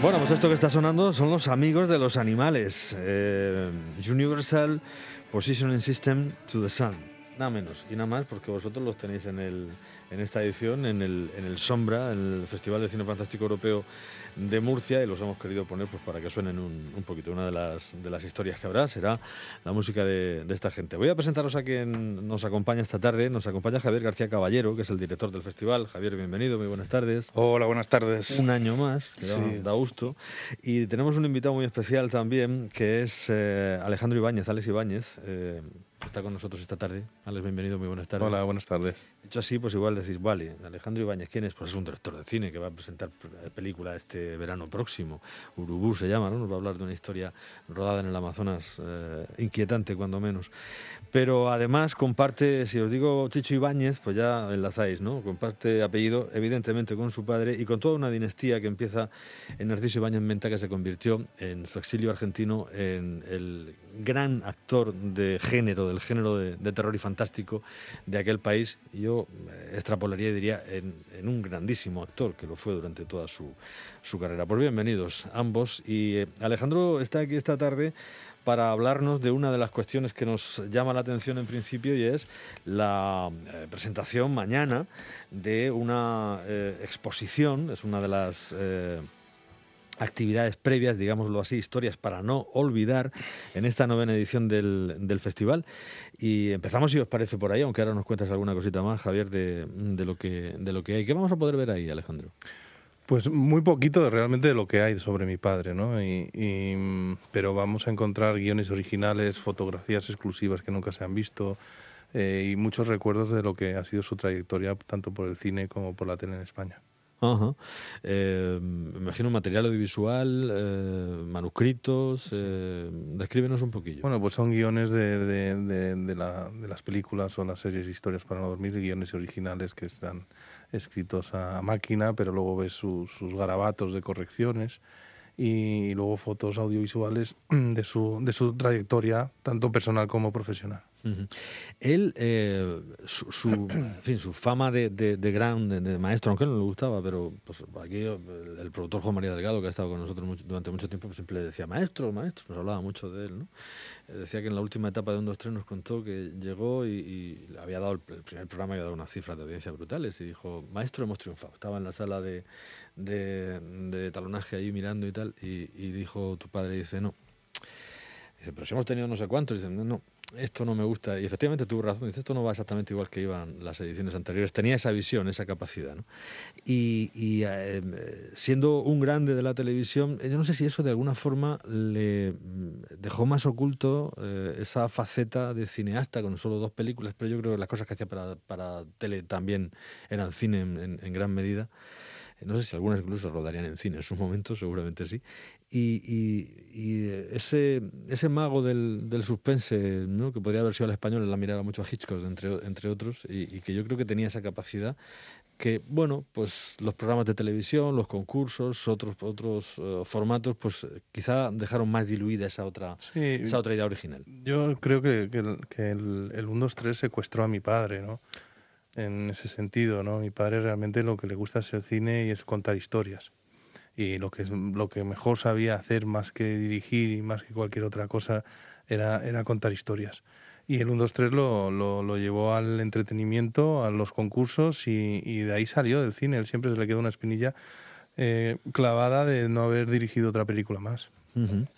Bueno, pues esto que está sonando son los amigos de los animales. Eh, Universal Positioning System to the Sun. Nada menos y nada más porque vosotros los tenéis en, el, en esta edición, en el, en el Sombra, en el Festival de Cine Fantástico Europeo de Murcia y los hemos querido poner pues para que suenen un, un poquito. Una de las, de las historias que habrá será la música de, de, esta gente. Voy a presentaros a quien nos acompaña esta tarde. Nos acompaña Javier García Caballero, que es el director del festival. Javier, bienvenido, muy buenas tardes. Hola, buenas tardes. Un año más, que sí. da, da, gusto. Y tenemos un invitado muy especial también, que es eh, Alejandro Ibáñez, Alex Ibáñez. Eh, está con nosotros esta tarde. Alex, bienvenido, muy buenas tardes. Hola, buenas tardes. Dicho así, pues igual decís, vale, Alejandro Ibáñez, ¿quién es? Pues es un director de cine que va a presentar película este verano próximo. Urubú se llama, ¿no? Nos va a hablar de una historia rodada en el Amazonas, eh, inquietante cuando menos. Pero además comparte, si os digo Chicho Ibáñez, pues ya enlazáis, ¿no? Comparte apellido, evidentemente, con su padre y con toda una dinastía que empieza en Narciso Ibáñez Menta, que se convirtió en su exilio argentino en el gran actor de género, del género de, terror y fantástico de aquel país. Yo extrapolaría y diría en, un grandísimo actor que lo fue durante toda su, su carrera. Pues bienvenidos ambos. Y eh, Alejandro está aquí esta tarde para hablarnos de una de las cuestiones que nos llama la atención en principio y es la eh, presentación mañana de una eh, exposición, es una de las eh, actividades previas, digámoslo así, historias para no olvidar en esta novena edición del, del, festival. Y empezamos, si os parece, por ahí, aunque ahora nos cuentas alguna cosita más, Javier, de, de, lo, que, de lo que hay. ¿Qué vamos a poder ver ahí, Alejandro? Pues muy poquito realmente de lo que hay sobre mi padre, ¿no? Y, y, pero vamos a encontrar guiones originales, fotografías exclusivas que nunca se han visto eh, y muchos recuerdos de lo que ha sido su trayectoria tanto por el cine como por la tele en España. Ajá. Eh, me imagino material audiovisual, eh, manuscritos. Eh, descríbenos un poquillo. Bueno, pues son guiones de, de, de, de, la, de las películas o las series Historias para no dormir, guiones originales que están escritos a máquina, pero luego ves su, sus garabatos de correcciones y luego fotos audiovisuales de su, de su trayectoria, tanto personal como profesional. Él, eh, su, su, en fin, su, fama de, de, de gran, de, maestro, aunque no le gustaba, pero pues aquí el, el, productor Juan María Delgado, que ha estado con nosotros durante mucho tiempo, pues siempre le decía, maestro, maestro, nos hablaba mucho de él, ¿no? Decía que en la última etapa de un 2 3 nos contó que llegó y, y, había dado el, primer programa, había dado unas cifras de audiencia brutales y dijo, maestro, hemos triunfado. Estaba en la sala de, de talonaje ahí mirando y tal, y, dijo tu padre, dice, no. Dice, pero si hemos tenido no sé cuántos, dice, no, no, esto no me gusta. Y efectivamente tuvo razón, dice, esto no va exactamente igual que iban las ediciones anteriores. Tenía esa visión, esa capacidad. ¿no? Y, y eh, siendo un grande de la televisión, yo no sé si eso de alguna forma le dejó más oculto eh, esa faceta de cineasta con solo dos películas, pero yo creo que las cosas que hacía para, para tele también eran cine en, en, en gran medida no sé si algunas incluso rodarían en cine en su momento, seguramente sí. Y, y, y ese, ese mago del, del suspense, ¿no? que podría haber sido al español, la miraba mucho a Hitchcock, entre, entre otros, y, y, que yo creo que tenía esa capacidad que, bueno, pues los programas de televisión, los concursos, otros, otros uh, formatos, pues quizá dejaron más diluida esa otra, sí, esa otra idea original. Yo creo que, que, el, que el, el 1, 2, 3 secuestró a mi padre, ¿no? En ese sentido, ¿no? Mi padre realmente lo que le gusta es el cine y es contar historias. Y lo que, lo que mejor sabía hacer más que dirigir y más que cualquier otra cosa era, era contar historias. Y el 1, 2, 3 lo, lo, llevó al entretenimiento, a los concursos y, y, de ahí salió del cine. Él siempre se le quedó una espinilla eh, clavada de no haber dirigido otra película más. Uh -huh.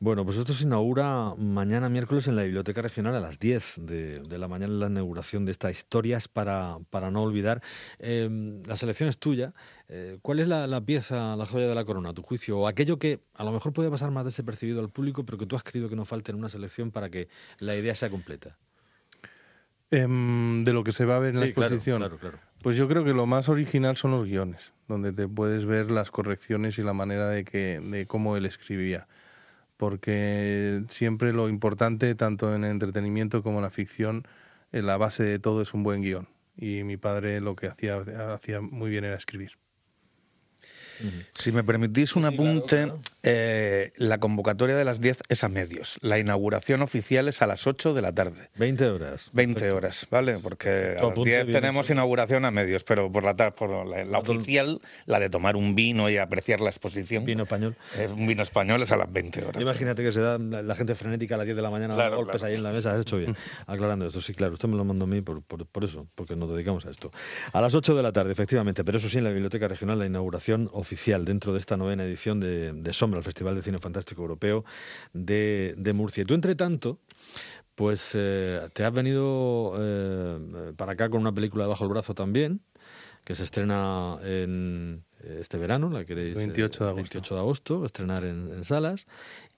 Bueno, pues esto se inaugura mañana miércoles en la Biblioteca Regional a las 10 de, de la mañana, la inauguración de estas historias para, para no olvidar. Eh, la selección es tuya. Eh, ¿Cuál es la, la, pieza, la joya de la corona, a tu juicio? O aquello que a lo mejor puede pasar más desapercibido al público, pero que tú has querido que no falte en una selección para que la idea sea completa. Eh, de lo que se va a ver en sí, la exposición. Claro, claro, claro. Pues yo creo que lo más original son los guiones, donde te puedes ver las correcciones y la manera de, que, de cómo él escribía. Porque siempre lo importante, tanto en el entretenimiento como en la ficción, en la base de todo es un buen guion. Y mi padre lo que hacía, hacía muy bien era escribir. Si me permitís un sí, apunte, claro, claro. Eh, la convocatoria de las 10 es a medios. La inauguración oficial es a las 8 de la tarde. 20 horas. 20 horas, ¿vale? Porque a las apunte 10 bien tenemos hecho. inauguración a medios, pero por la tarde, por la, la oficial, la de tomar un vino y apreciar la exposición. Vino español. eh, un vino español es a las 20 horas. Imagínate que se da la la gente frenética a las 10 de la mañana Claro, golpes claro. ahí en la mesa. Has hecho bien. Aclarando esto, sí, claro. Usted me lo mandó a mí por, por, por eso, porque nos dedicamos a esto. A las 8 de la tarde, efectivamente, pero eso sí, en la Biblioteca Regional, la inauguración oficial dentro de esta novena edición de, de Sombra, el Festival de Cine Fantástico Europeo de, de Murcia. Y tú, entre tanto, pues eh, te has venido eh, para acá con una película debajo del brazo también, que se estrena en eh, este verano, la queréis. eh, 28 de agosto. 28 de agosto, estrenar en, en salas.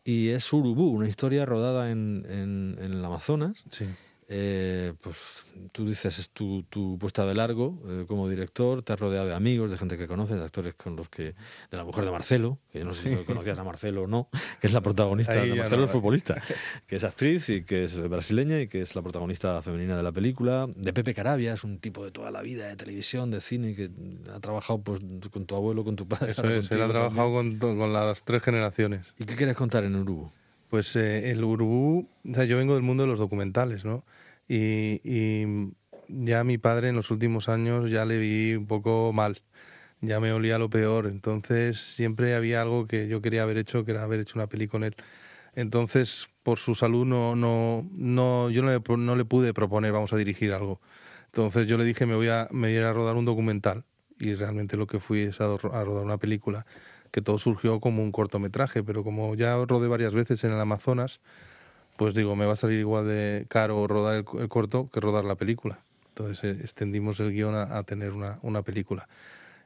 Y es Urubú, una historia rodada en, en- en el Amazonas. Sí. Eh, pues tú dices, es tu, tu puesta de largo eh, como director, te has rodeado de amigos, de gente que conoces, de actores con los que. de la mujer de Marcelo, que yo no sé si conocías a Marcelo o no, que es la protagonista Ahí de Marcelo, no. el futbolista, que es actriz y que es brasileña y que es la protagonista femenina de la película. De Pepe Carabia, es un tipo de toda la vida, de televisión, de cine, que ha trabajado pues con tu abuelo, con tu padre. Eso es, él ha trabajado con, con las tres generaciones. ¿Y qué quieres contar en Urubu? Pues eh, el Urubú, o yo vengo del mundo de los documentales, ¿no? Y, y ya mi padre en los últimos años ya le vi un poco mal, ya me olía lo peor, entonces siempre había algo que yo quería haber hecho, que era haber hecho una peli con él. Entonces, por su salud, no, no, no, yo no le, no le pude proponer, vamos a dirigir algo. Entonces yo le dije, me voy a, me voy a rodar un documental. Y realmente lo que fui es a, a rodar una película, que todo surgió como un cortometraje, pero como ya rodé varias veces en el Amazonas, pues digo, me va a salir igual de caro rodar el, el corto que rodar la película. Entonces eh, extendimos el guion a, a tener una, una película.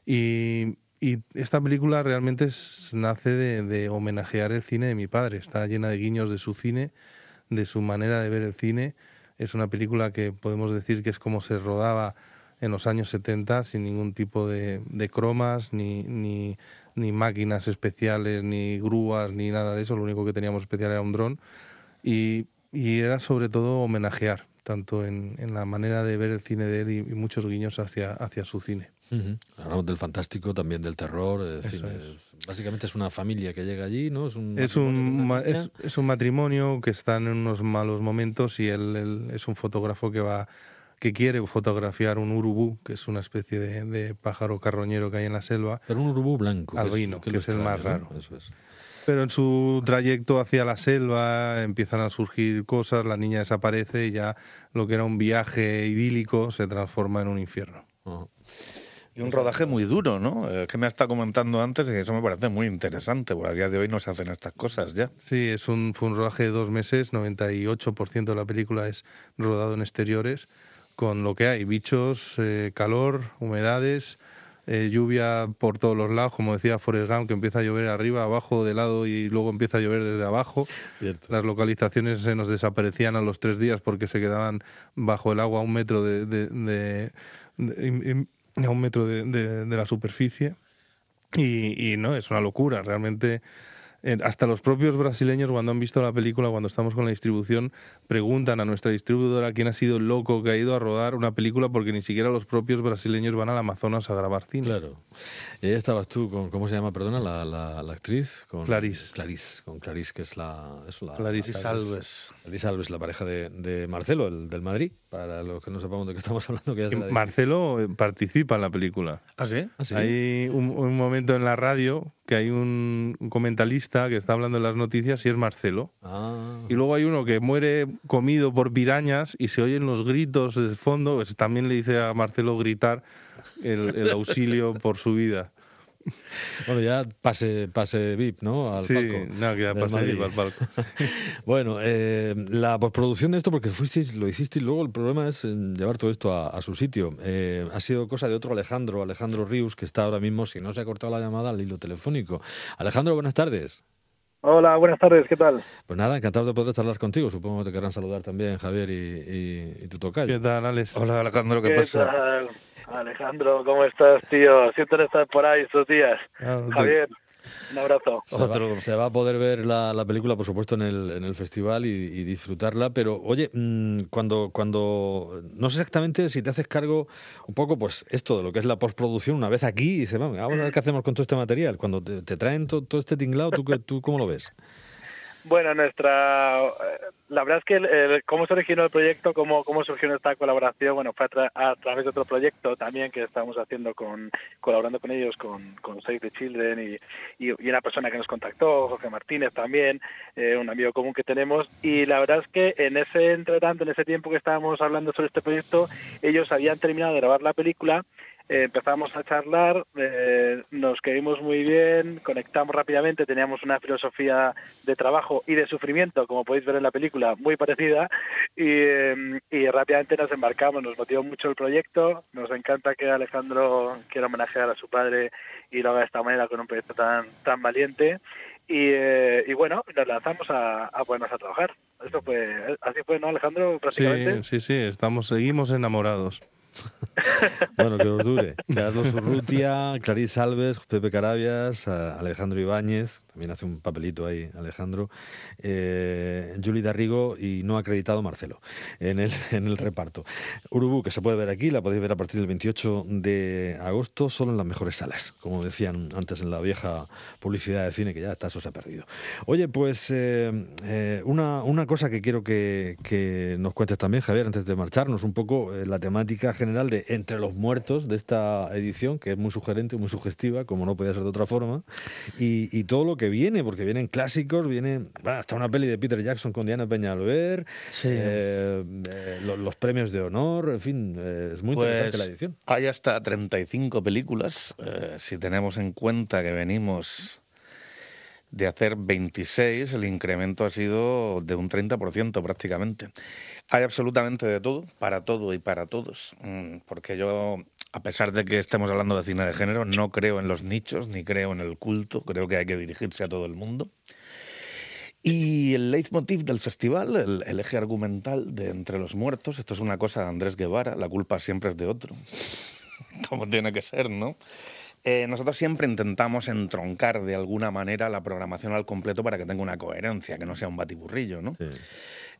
Y, y esta película realmente es- nace de, de homenajear el cine de mi padre. Está llena de guiños de su cine, de su manera de ver el cine. Es una película que podemos decir que es como se rodaba en los años 70 sin ningún tipo de, de cromas, ni, ni, ni máquinas especiales, ni grúas, ni nada de eso. Lo único que teníamos especial era un dron. Y, y era sobre todo homenajear, tanto en, en la manera de ver el cine de él y, y muchos guiños hacia, hacia su cine. Ujú. Hablamos del fantástico, también del terror. Eso fin, es. es- básicamente es una familia que llega allí, ¿no? Es un, Es un, es, es un matrimonio que está en unos malos momentos y él, él es un fotógrafo que va que quiere fotografiar un urubú, que es una especie de, de pájaro carroñero que hay en la selva, Pero un urubú blanco. Albino, lo que es el más raro. ¿no? Eso es. Pero en su trayecto hacia la selva empiezan a surgir cosas, la niña desaparece y ya lo que era un viaje idílico se transforma en un infierno. Ajá. Y un rodaje muy duro, ¿no? Eh, que me ha estado comentando antes y eso me parece muy interesante, porque a día de hoy no se hacen estas cosas ya. Sí, es un, fue un rodaje de dos meses, 98% de la película es rodado en exteriores, con lo que hay, bichos, eh, calor, humedades, eh, lluvia por todos los lados, como decía Forrest Gump, que empieza a llover arriba, abajo, de lado y luego empieza a llover desde abajo. Cierto. Las localizaciones se nos desaparecían a los tres días porque se quedaban bajo el agua a un metro de, de- de- a un metro de, la superficie. Y, y no, es una locura. Realmente, hasta los propios brasileños, cuando han visto la película, cuando estamos con la distribución, preguntan a nuestra distribuidora quién ha sido el loco que ha ido a rodar una película porque ni siquiera los propios brasileños van al Amazonas a grabar cine. Claro. Y ahí estabas tú con, ¿cómo se llama, perdona, la, la, la actriz? Con, Clarice. Clarice, con Clarice, que es la... Es la Clarice la- Alves. Clarice Alves, la pareja de, de Marcelo, el del Madrid, para los que no sepamos de qué estamos hablando, que ya se la Marcelo eh, participa en la película. ¿Ah, sí? ¿Ah, sí? Hay un, un momento en la radio que hay un, un comentalista que está hablando en las noticias y es Marcelo. Ah, Y luego hay uno que muere comido por pirañas y se oyen los gritos de fondo. Pues también le dice a Marcelo gritar el, el auxilio por su vida. bueno, ya pase, pase VIP, ¿no? Al sí, palco no, que ya pasé Madrid. al palco. Bueno, eh, la postproducción de esto, porque fuisteis, lo hicisteis, luego el problema es eh, llevar todo esto a, a su sitio. Eh, ha sido cosa de otro Alejandro, Alejandro Rius, que está ahora mismo, si no se ha cortado la llamada, al hilo telefónico. Alejandro, buenas tardes. Hola, buenas tardes, ¿qué tal? Pues nada, encantado de poder charlar contigo. Supongo que te querrán saludar también Javier y, y, y tu tocayo. ¿Qué tal, Alex? Hola Alejandro, ¿qué, pasa? tal? Alejandro, ¿cómo estás, tío? Siento no estar por ahí estos días. Ah, Javier, Un abrazo. Se va, se va a poder ver la, la película, por supuesto, en el, en el festival y, y disfrutarla. Pero, oye, mm, cuando, cuando. No sé exactamente si te haces cargo un poco, pues, esto de lo que es la postproducción, una vez aquí, y dices, vamos, vamos a ver qué hacemos con todo este material. Cuando te, te traen to- todo este tinglado, ¿tú, ¿tú cómo lo ves? Bueno, nuestra, eh, la verdad es que el- cómo se originó el proyecto, cómo, cómo surgió esta colaboración, bueno, fue a, tra- a través de otro proyecto también que estamos haciendo con, colaborando con ellos, con, con Save the Children y, y, y una persona que nos contactó, Jorge Martínez también, eh, un amigo común que tenemos, y la verdad es que en ese entretanto, en ese tiempo que estábamos hablando sobre este proyecto, ellos habían terminado de grabar la película eh, empezamos a charlar, eh, nos quedamos muy bien, conectamos rápidamente, teníamos una filosofía de trabajo y de sufrimiento, como podéis ver en la película, muy parecida, y, eh, y rápidamente nos embarcamos, nos motivó mucho el proyecto, nos encanta que Alejandro quiera homenajear a su padre y lo haga de esta manera con un proyecto tan, tan valiente. Y, eh, y bueno, nos lanzamos a, a ponernos a trabajar. Esto fue, así fue, ¿no, Alejandro? Prácticamente. Sí, sí, sí, estamos, seguimos enamorados. Bueno, que os dure. Carlos Urrutia, Clarice Alves, Pepe Carabias, a- Alejandro Ibáñez, también hace un papelito ahí, Alejandro, eh, Juli Darrigo y no acreditado Marcelo en el, en el reparto. Urubú, que se puede ver aquí, la podéis ver a partir del 28 de agosto, solo en las mejores salas, como decían antes en la vieja publicidad de cine, que ya está, eso se ha perdido. Oye, pues eh, eh, una, una cosa que quiero que, que nos cuentes también, Javier, antes de marcharnos, un poco eh, la temática general de Entre los Muertos de esta edición, que es muy sugerente, muy sugestiva, como no podía ser de otra forma, y, y todo lo que viene, porque vienen clásicos, viene bueno, hasta una peli de Peter Jackson con Diana Peñalver, Sí. eh, eh, lo- los, premios de honor, en fin, eh, es muy interesante Pues la edición. hay hasta 35 películas, eh, si tenemos en cuenta que venimos de hacer 26, el incremento ha sido de un 30% prácticamente. Hay absolutamente de todo, para todo y para todos, mm, porque yo, a pesar de que estemos hablando de cine de género, no creo en los nichos, ni creo en el culto, creo que hay que dirigirse a todo el mundo. Y el leitmotiv del festival, el, el eje argumental de Entre los Muertos, esto es una cosa de Andrés Guevara, la culpa siempre es de otro, como tiene que ser, ¿no? Eh, nosotros siempre intentamos entroncar de alguna manera la programación al completo para que tenga una coherencia, que no sea un batiburrillo, ¿no? Sí.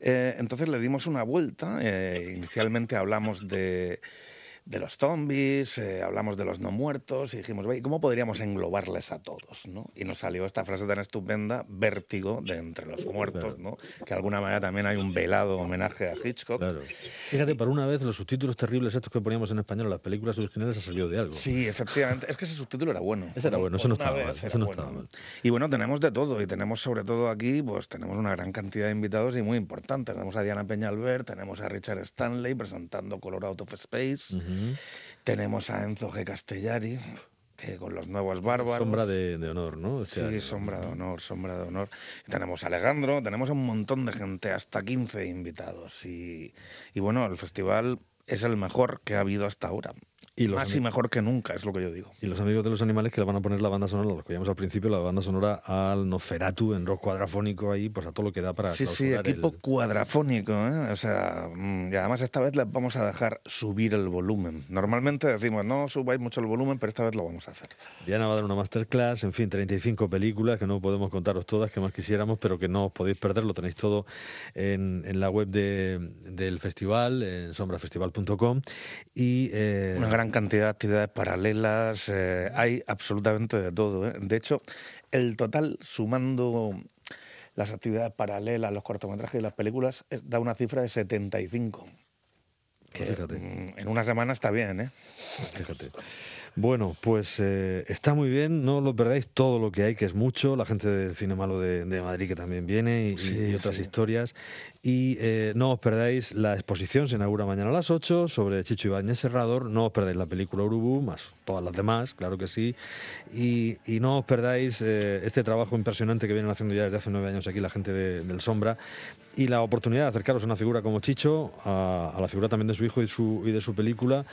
Eh, entonces le dimos una vuelta. eh, inicialmente hablamos de, de los zombies, eh, hablamos de los no muertos y dijimos, "Ve, ¿cómo podríamos englobarles a todos? ¿no? Y nos salió esta frase tan estupenda, vértigo de entre los muertos, ¿no? que de alguna manera también hay un velado homenaje a Hitchcock. Claro. Fíjate, por una vez los subtítulos terribles estos que poníamos en español las películas originales ha servido de algo. Sí, efectivamente. Es que ese subtítulo era bueno. Ese era bueno, ese no estaba mal, ese no bueno. estaba mal. Y bueno, tenemos de todo. Y tenemos sobre todo aquí, pues tenemos una gran cantidad de invitados y muy importantes. Tenemos a Diana Peñalver, tenemos a Richard Stanley presentando Color Out of Space. Tenemos a Enzo G. Castellari, que con los nuevos bárbaros. Sombra de, de honor, ¿no? Este Sí, sombra de honor, sombra de honor. Y tenemos a Alejandro, tenemos a un montón de gente, hasta 15 invitados. Y, y bueno, el festival es el mejor que ha habido hasta ahora. Y los Más y mejor que nunca, es lo que yo digo. Y los amigos de los animales que le van a poner la banda sonora, los que llamamos al principio, la banda sonora al Noferatu en rock cuadrafónico ahí, pues a todo lo que da para Sí, sí, equipo el- cuadrafónico, ¿eh? O sea, mm, y además esta vez les vamos a dejar subir el volumen. Normalmente decimos, no subáis mucho el volumen, pero esta vez lo vamos a hacer. Diana va a dar una masterclass, en fin, 35 películas que no podemos contaros todas, que más quisiéramos, pero que no os podéis perder, lo tenéis todo en, en la web de- del festival, en sombrafestival.com. Y eh, Una gran cantidad de actividades paralelas, eh, hay absolutamente de todo. ¿eh? De hecho, el total, sumando las actividades paralelas, los cortometrajes y las películas, es- da una cifra de 75. pues fíjate. Mm, En una semana está bien, ¿eh? Fíjate. Bueno, pues eh, está muy bien, no lo perdáis todo lo que hay, que es mucho, la gente del Cine Malo de, de Madrid que también viene y, Sí, y otras sí. historias. Y eh, no os perdáis la exposición, se inaugura mañana a las 8 sobre Chicho Ibáñez Serrador, no os perdáis la película Urubú, más todas las demás, claro que sí. Y, y no os perdáis eh, este trabajo impresionante que vienen haciendo ya desde hace nueve años aquí la gente de- del Sombra y la oportunidad de acercaros a una figura como Chicho, a, la figura también de su hijo y de su película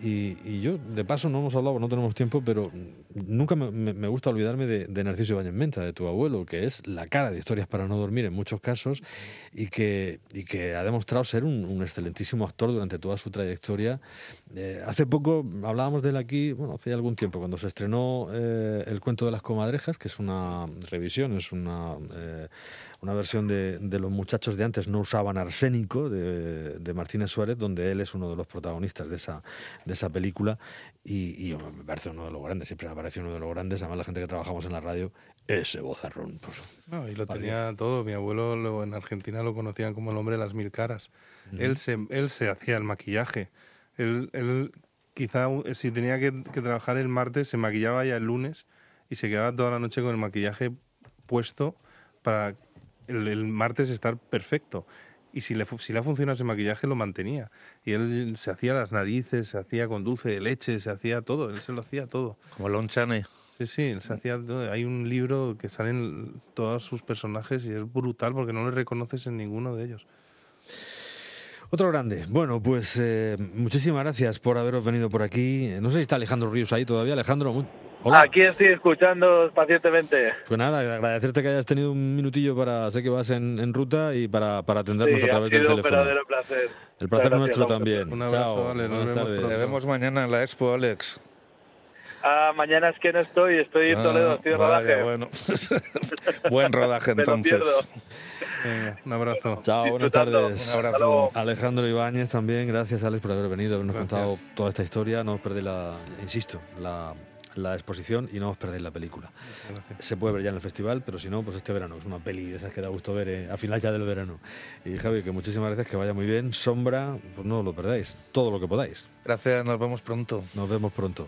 Y, yo, de paso, no hemos hablado, no tenemos tiempo, pero nunca me, gusta olvidarme de, Narciso Ibáñez Menta, de tu abuelo, que es la cara de historias para no dormir en muchos casos y que, y que ha demostrado ser un, excelentísimo actor durante toda su trayectoria. Eh, hace poco hablábamos de él aquí, bueno, hace algún tiempo, cuando se estrenó eh, El cuento de las comadrejas, que es una revisión, es una, eh, una versión de, de, Los muchachos de antes no usaban arsénico, de, de Martínez Suárez, donde él es uno de los protagonistas de esa de esa película. Y, me parece uno de los grandes, siempre me parece uno de los grandes, además la gente que trabajamos en la radio, ese bozarrón. Pues, no, y lo tenía todo, mi abuelo lo, en Argentina lo conocían como el hombre de las mil caras. él, se, él se hacía el maquillaje, él, él quizá si tenía que, trabajar el martes se maquillaba ya el lunes y se quedaba toda la noche con el maquillaje puesto para el martes estar perfecto y si le, si le ha funcionado ese maquillaje lo mantenía. Y él se hacía las narices, se hacía con dulce de leche, se hacía todo, él se lo hacía todo. Como Lon Chaney. Sí, sí, él se hacía todo. Hay un libro que salen todos sus personajes y es brutal porque no le reconoces en ninguno de ellos. Otro grande. Bueno, pues eh, muchísimas gracias por haberos venido por aquí. No sé si está Alejandro Ríos ahí todavía. Alejandro, Aquí estoy escuchando pacientemente. Pues nada, agradecerte que hayas tenido un minutillo para, sé que vas en, ruta y para, para atendernos a través del teléfono. Un verdadero placer. El placer nuestro también. Un abrazo, Chao, nos vemos Te vemos mañana en la expo, Alex. Ah, mañana es que no estoy, estoy en ah, Toledo, estoy en rodaje. Bueno. Buen rodaje entonces. Un abrazo. Chao, buenas tardes. Un abrazo. Alejandro Ibáñez también, gracias Alex por haber venido, habernos contado toda esta historia. No os perdéis la, insisto, la la exposición y no os perdéis la película. Se puede ver ya en el festival, pero si no, pues este verano. Es una peli de esas que da gusto ver eh, a final ya del verano. Y Javi, que muchísimas gracias, que vaya muy bien. Sombra, pues no lo perdáis, todo lo que podáis. Gracias, nos vemos pronto. Nos vemos pronto.